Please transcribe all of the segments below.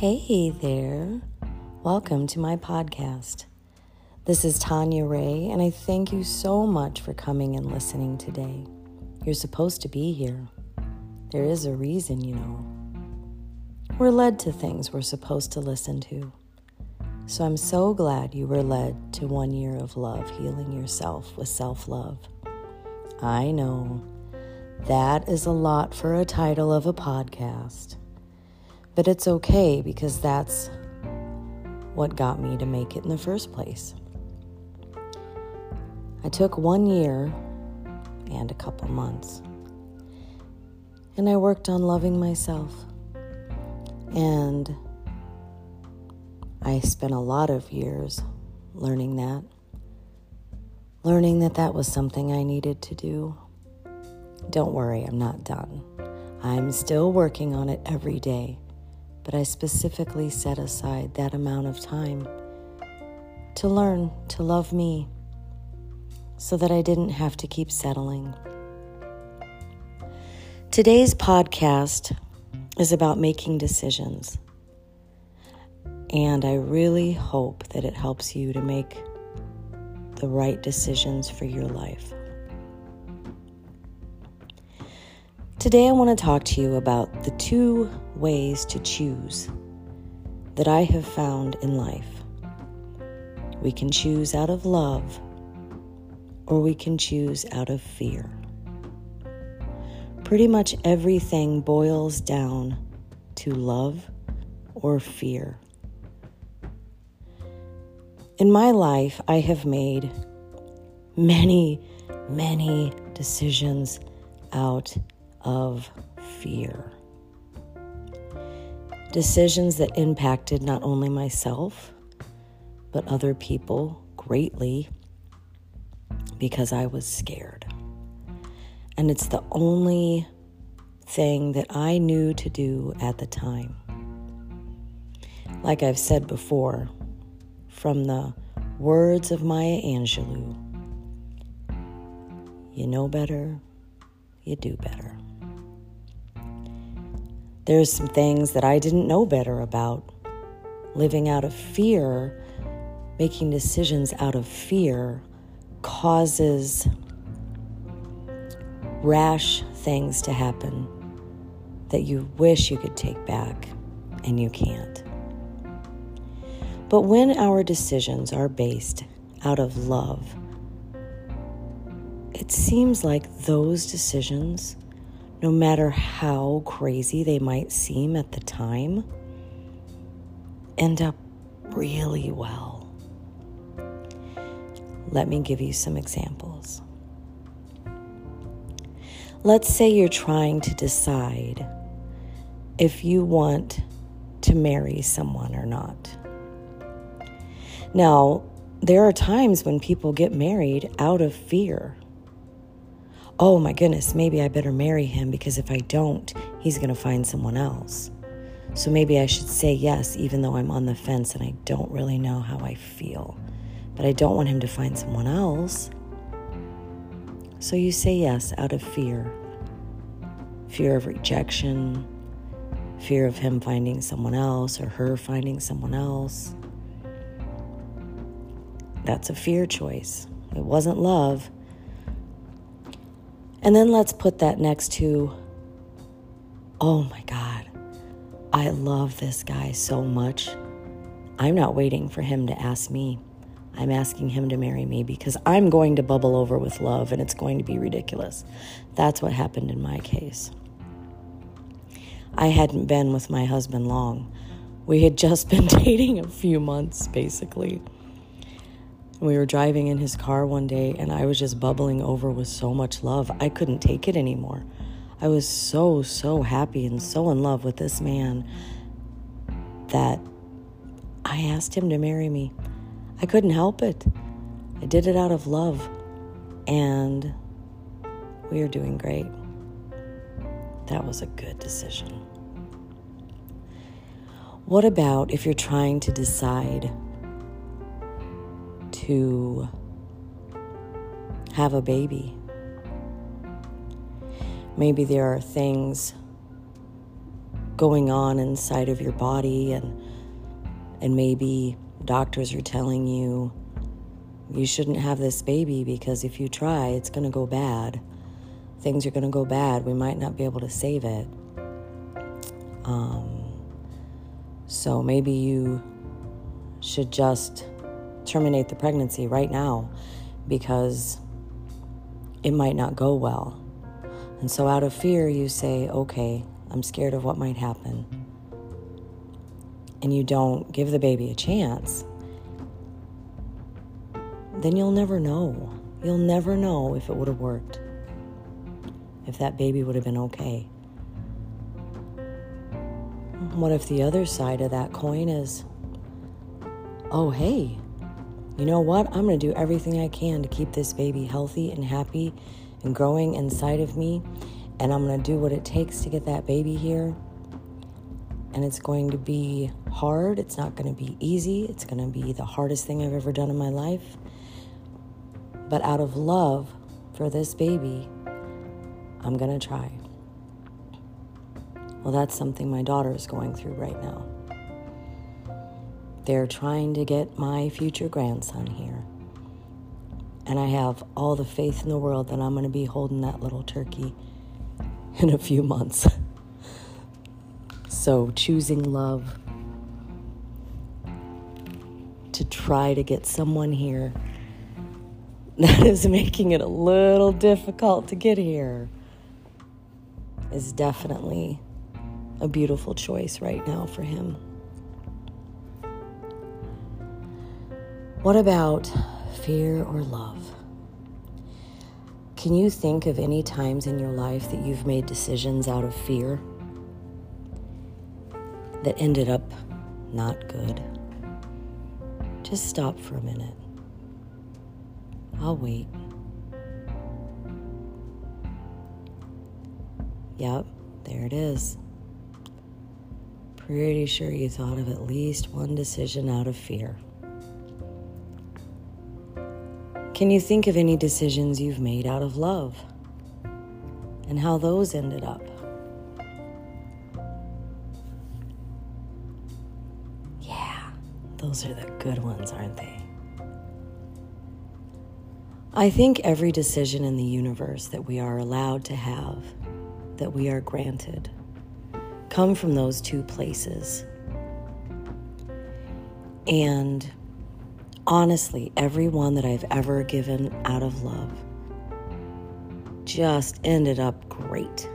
Hey there. Welcome to my podcast. This is Tanya Ray, and I thank you so much for coming and listening today. You're supposed to be here. There is a reason, you know. We're led to things we're supposed to listen to. So I'm so glad you were led to one year of love, healing yourself with self love. I know that is a lot for a title of a podcast, but it's okay because that's what got me to make it in the first place. I took one year and a couple months, and I worked on loving myself. And I spent a lot of years learning that, learning that that was something I needed to do. Don't worry, I'm not done. I'm still working on it every day, but I specifically set aside that amount of time to learn to love me so that I didn't have to keep settling. Today's podcast is about making decisions, and I really hope that it helps you to make the right decisions for your life. Today, I want to talk to you about the two ways to choose that I have found in life. We can choose out of love, or we can choose out of fear. Pretty much everything boils down to love or fear. In my life, I have made many, many decisions out of fear. Decisions that impacted not only myself, but other people greatly because I was scared. And it's the only thing that I knew to do at the time. Like I've said before, from the words of Maya Angelou, you know better, you do better. There's some things that I didn't know better about. Living out of fear, making decisions out of fear, causes rash things to happen that you wish you could take back and you can't. But when our decisions are based out of love, it seems like those decisions no matter how crazy they might seem at the time, end up really well. Let me give you some examples. Let's say you're trying to decide if you want to marry someone or not. Now, there are times when people get married out of fear oh my goodness, maybe I better marry him because if I don't, he's going to find someone else. So maybe I should say yes, even though I'm on the fence and I don't really know how I feel. But I don't want him to find someone else. So you say yes out of fear fear of rejection, fear of him finding someone else or her finding someone else. That's a fear choice. It wasn't love. And then let's put that next to, oh my God, I love this guy so much. I'm not waiting for him to ask me. I'm asking him to marry me because I'm going to bubble over with love and it's going to be ridiculous. That's what happened in my case. I hadn't been with my husband long. We had just been dating a few months, basically. We were driving in his car one day, and I was just bubbling over with so much love. I couldn't take it anymore. I was so, so happy and so in love with this man that I asked him to marry me. I couldn't help it. I did it out of love, and we are doing great. That was a good decision. What about if you're trying to decide to have a baby. Maybe there are things going on inside of your body and and maybe doctors are telling you you shouldn't have this baby because if you try it's going to go bad. Things are going to go bad. We might not be able to save it. Um, so maybe you should just terminate the pregnancy right now because it might not go well and so out of fear you say okay I'm scared of what might happen. And you don't give the baby a chance, then you'll never know. You'll never know if it would have worked, if that baby would have been okay. What if the other side of that coin is, oh, hey, you know what? I'm going to do everything I can to keep this baby healthy and happy and growing inside of me and I'm going to do what it takes to get that baby here. And it's going to be hard. It's not going to be easy. It's going to be the hardest thing I've ever done in my life. But out of love for this baby, I'm going to try. Well, that's something my daughter is going through right now. They're trying to get my future grandson here. And I have all the faith in the world that I'm going to be holding that little turkey in a few months. so, choosing love to try to get someone here that is making it a little difficult to get here is definitely a beautiful choice right now for him. What about fear or love? Can you think of any times in your life that you've made decisions out of fear that ended up not good? Just stop for a minute. I'll wait. Yep, there it is. Pretty sure you thought of at least one decision out of fear. Can you think of any decisions you've made out of love and how those ended up? Yeah, those are the good ones, aren't they? I think every decision in the universe that we are allowed to have, that we are granted, come from those two places. And honestly, everyone that I've ever given out of love just ended up great.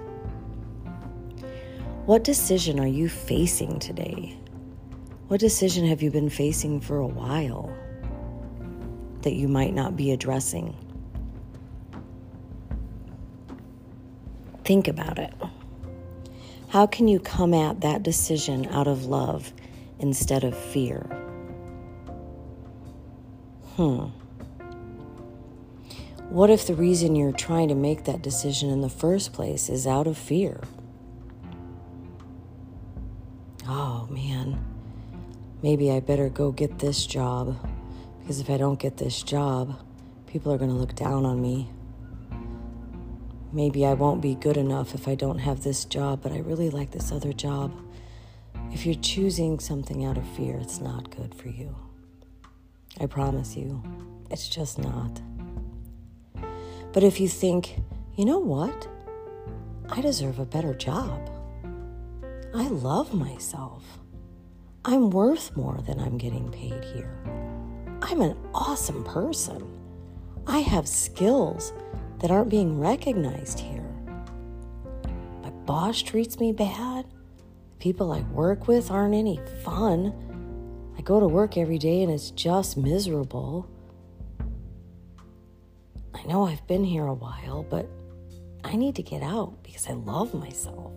What decision are you facing today? What decision have you been facing for a while that you might not be addressing? Think about it. How can you come at that decision out of love instead of fear? Hmm, what if the reason you're trying to make that decision in the first place is out of fear? Oh man, maybe I better go get this job because if I don't get this job, people are going to look down on me. Maybe I won't be good enough if I don't have this job, but I really like this other job. If you're choosing something out of fear, it's not good for you. I promise you, it's just not. But if you think, you know what? I deserve a better job. I love myself. I'm worth more than I'm getting paid here. I'm an awesome person. I have skills that aren't being recognized here. My boss treats me bad. People I work with aren't any fun. I go to work every day and it's just miserable. I know I've been here a while, but I need to get out because I love myself.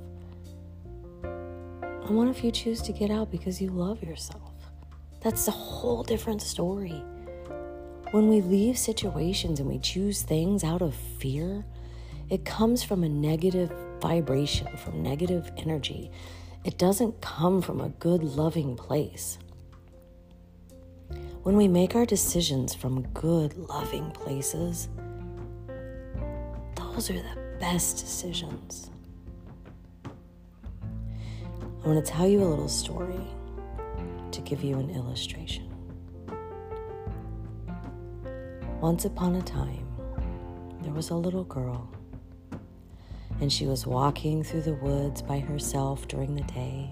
And what if you choose to get out because you love yourself? That's a whole different story. When we leave situations and we choose things out of fear, it comes from a negative vibration, from negative energy. It doesn't come from a good, loving place. When we make our decisions from good, loving places, those are the best decisions. I want to tell you a little story to give you an illustration. Once upon a time, there was a little girl, and she was walking through the woods by herself during the day.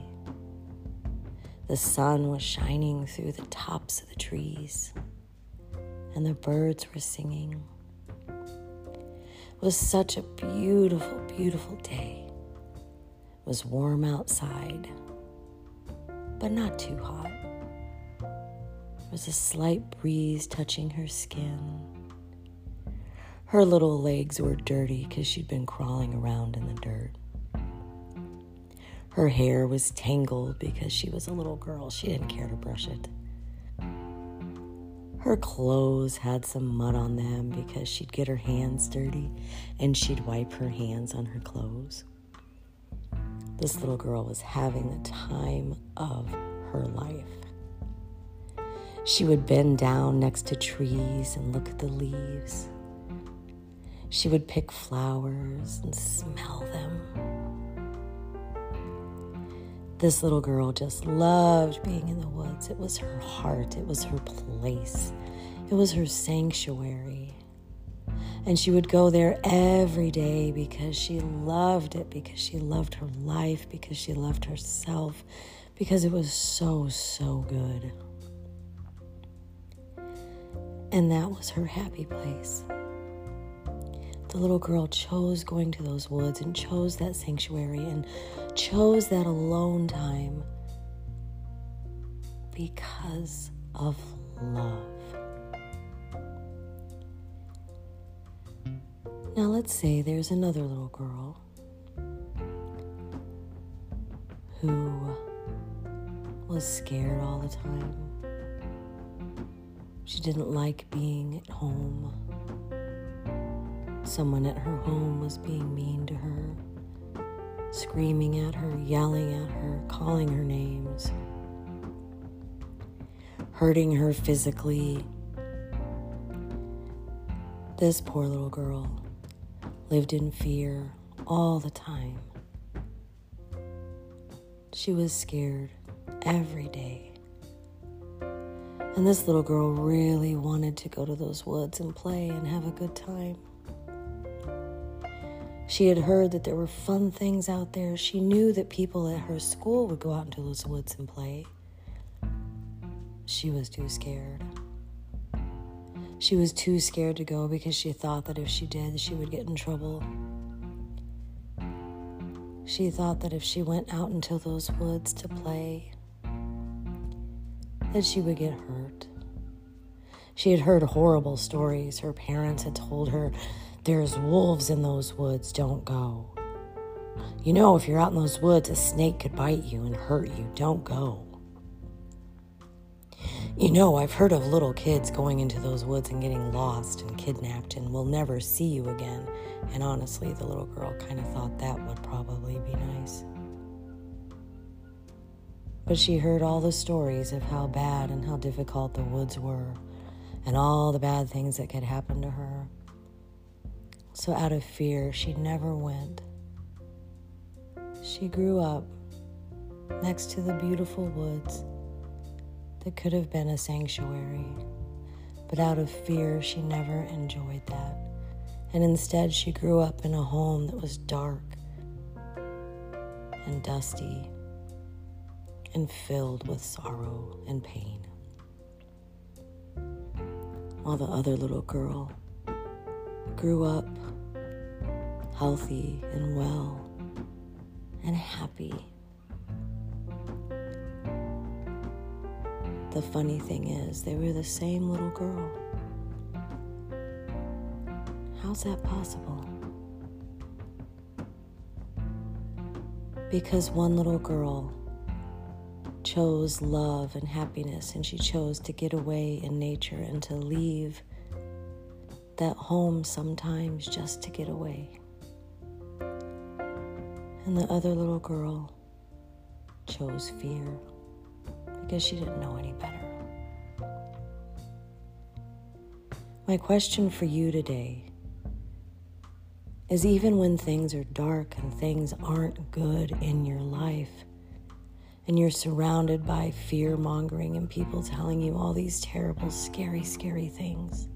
The sun was shining through the tops of the trees, and the birds were singing. It was such a beautiful, beautiful day. It was warm outside, but not too hot. There was a slight breeze touching her skin. Her little legs were dirty because she'd been crawling around in the dirt. Her hair was tangled because she was a little girl. She didn't care to brush it. Her clothes had some mud on them because she'd get her hands dirty and she'd wipe her hands on her clothes. This little girl was having the time of her life. She would bend down next to trees and look at the leaves. She would pick flowers and smell them. This little girl just loved being in the woods. It was her heart, it was her place, it was her sanctuary. And she would go there every day because she loved it, because she loved her life, because she loved herself, because it was so, so good. And that was her happy place the little girl chose going to those woods and chose that sanctuary and chose that alone time because of love. Now, let's say there's another little girl who was scared all the time. She didn't like being at home. Someone at her home was being mean to her, screaming at her, yelling at her, calling her names, hurting her physically. This poor little girl lived in fear all the time. She was scared every day. And this little girl really wanted to go to those woods and play and have a good time. She had heard that there were fun things out there. She knew that people at her school would go out into those woods and play. She was too scared. She was too scared to go because she thought that if she did, she would get in trouble. She thought that if she went out into those woods to play, that she would get hurt. She had heard horrible stories. Her parents had told her there's wolves in those woods, don't go. You know, if you're out in those woods, a snake could bite you and hurt you. Don't go. You know, I've heard of little kids going into those woods and getting lost and kidnapped and will never see you again. And honestly, the little girl kind of thought that would probably be nice. But she heard all the stories of how bad and how difficult the woods were and all the bad things that could happen to her. So, out of fear, she never went. She grew up next to the beautiful woods that could have been a sanctuary, but out of fear, she never enjoyed that. And instead, she grew up in a home that was dark and dusty and filled with sorrow and pain. While the other little girl grew up healthy and well and happy. The funny thing is, they were the same little girl. How's that possible? Because one little girl chose love and happiness, and she chose to get away in nature and to leave that home sometimes just to get away. And the other little girl chose fear because she didn't know any better. My question for you today is even when things are dark and things aren't good in your life, and you're surrounded by fear mongering and people telling you all these terrible, scary, scary things.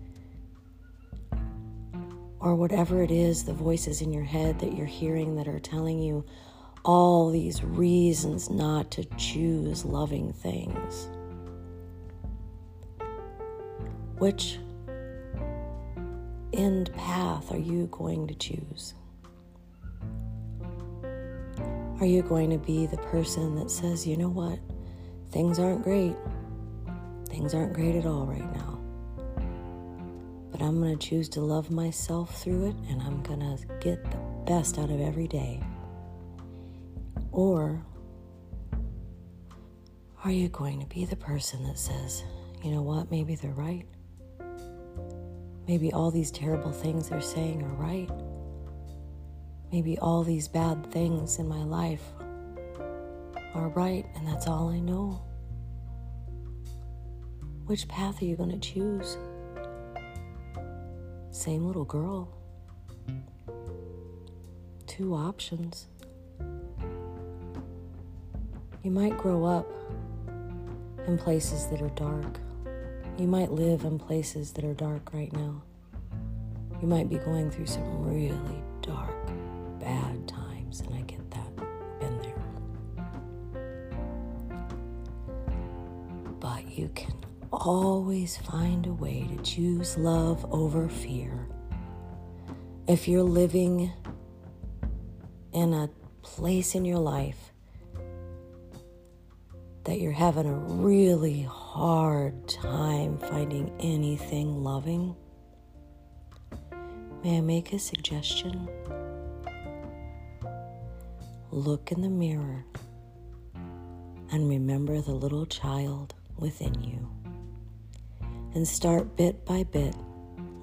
Or whatever it is, the voices in your head that you're hearing that are telling you all these reasons not to choose loving things. Which end path are you going to choose? Are you going to be the person that says, you know what, things aren't great? Things aren't great at all right now. But I'm going to choose to love myself through it and I'm going to get the best out of every day. Or are you going to be the person that says, you know what, maybe they're right? Maybe all these terrible things they're saying are right. Maybe all these bad things in my life are right, and that's all I know. Which path are you going to choose? Same little girl. Two options. You might grow up in places that are dark. You might live in places that are dark right now. You might be going through some really dark bad times, and I get that. Been there. But you can always find a way to choose love over fear. If you're living in a place in your life that you're having a really hard time finding anything loving, may I make a suggestion? Look in the mirror and remember the little child within you. And start bit by bit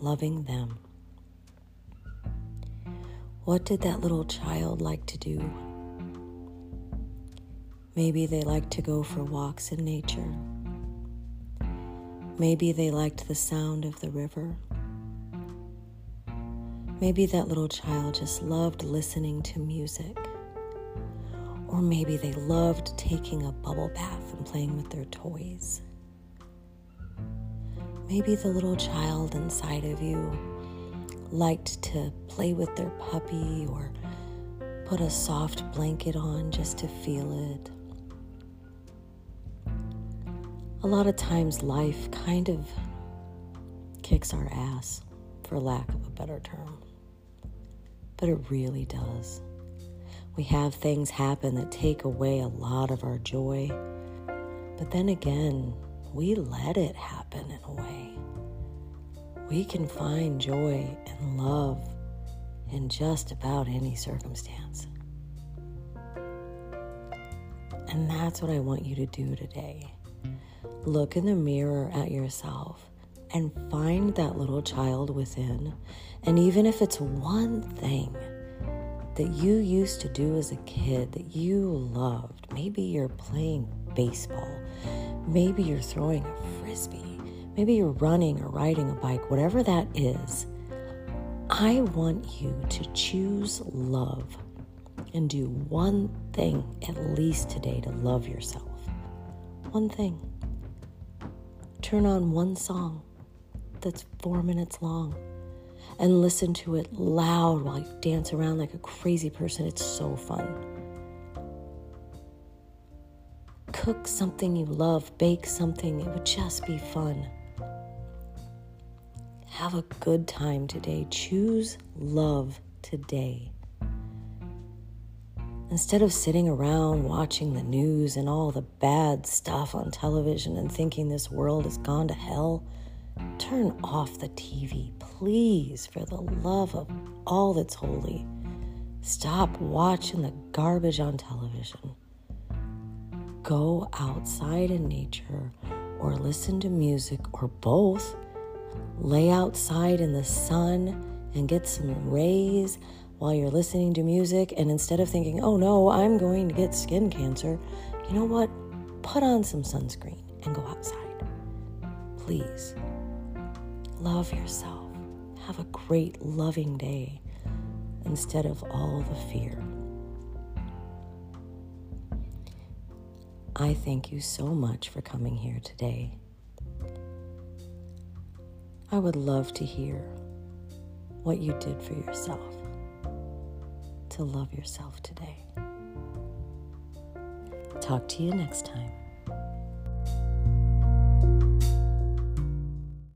loving them. What did that little child like to do? Maybe they liked to go for walks in nature. Maybe they liked the sound of the river. Maybe that little child just loved listening to music. Or maybe they loved taking a bubble bath and playing with their toys. Maybe the little child inside of you liked to play with their puppy or put a soft blanket on just to feel it. A lot of times, life kind of kicks our ass, for lack of a better term. But it really does. We have things happen that take away a lot of our joy. But then again, we let it happen in a way. We can find joy and love in just about any circumstance. And that's what I want you to do today. Look in the mirror at yourself and find that little child within. And even if it's one thing, that you used to do as a kid that you loved. Maybe you're playing baseball. Maybe you're throwing a frisbee. Maybe you're running or riding a bike, whatever that is. I want you to choose love and do one thing at least today to love yourself. One thing. Turn on one song that's four minutes long and listen to it loud while you dance around like a crazy person. It's so fun. Cook something you love, bake something, it would just be fun. Have a good time today. Choose love today. Instead of sitting around watching the news and all the bad stuff on television and thinking this world has gone to hell, turn off the TV, please, for the love of all that's holy, stop watching the garbage on television. Go outside in nature or listen to music or both. Lay outside in the sun and get some rays while you're listening to music. And instead of thinking, oh no, I'm going to get skin cancer, you know what? Put on some sunscreen and go outside. Please. Love yourself. Have a great, loving day instead of all the fear. I thank you so much for coming here today. I would love to hear what you did for yourself to love yourself today. Talk to you next time.